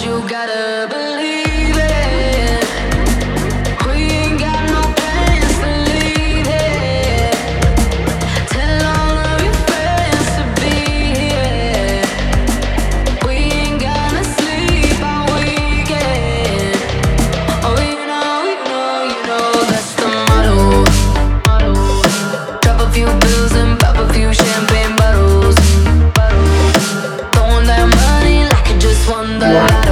you gotta believe. the.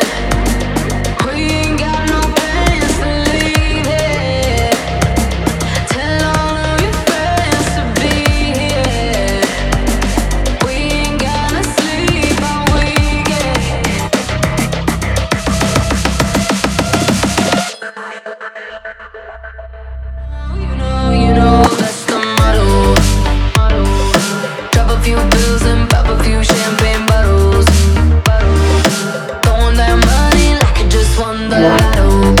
Hello.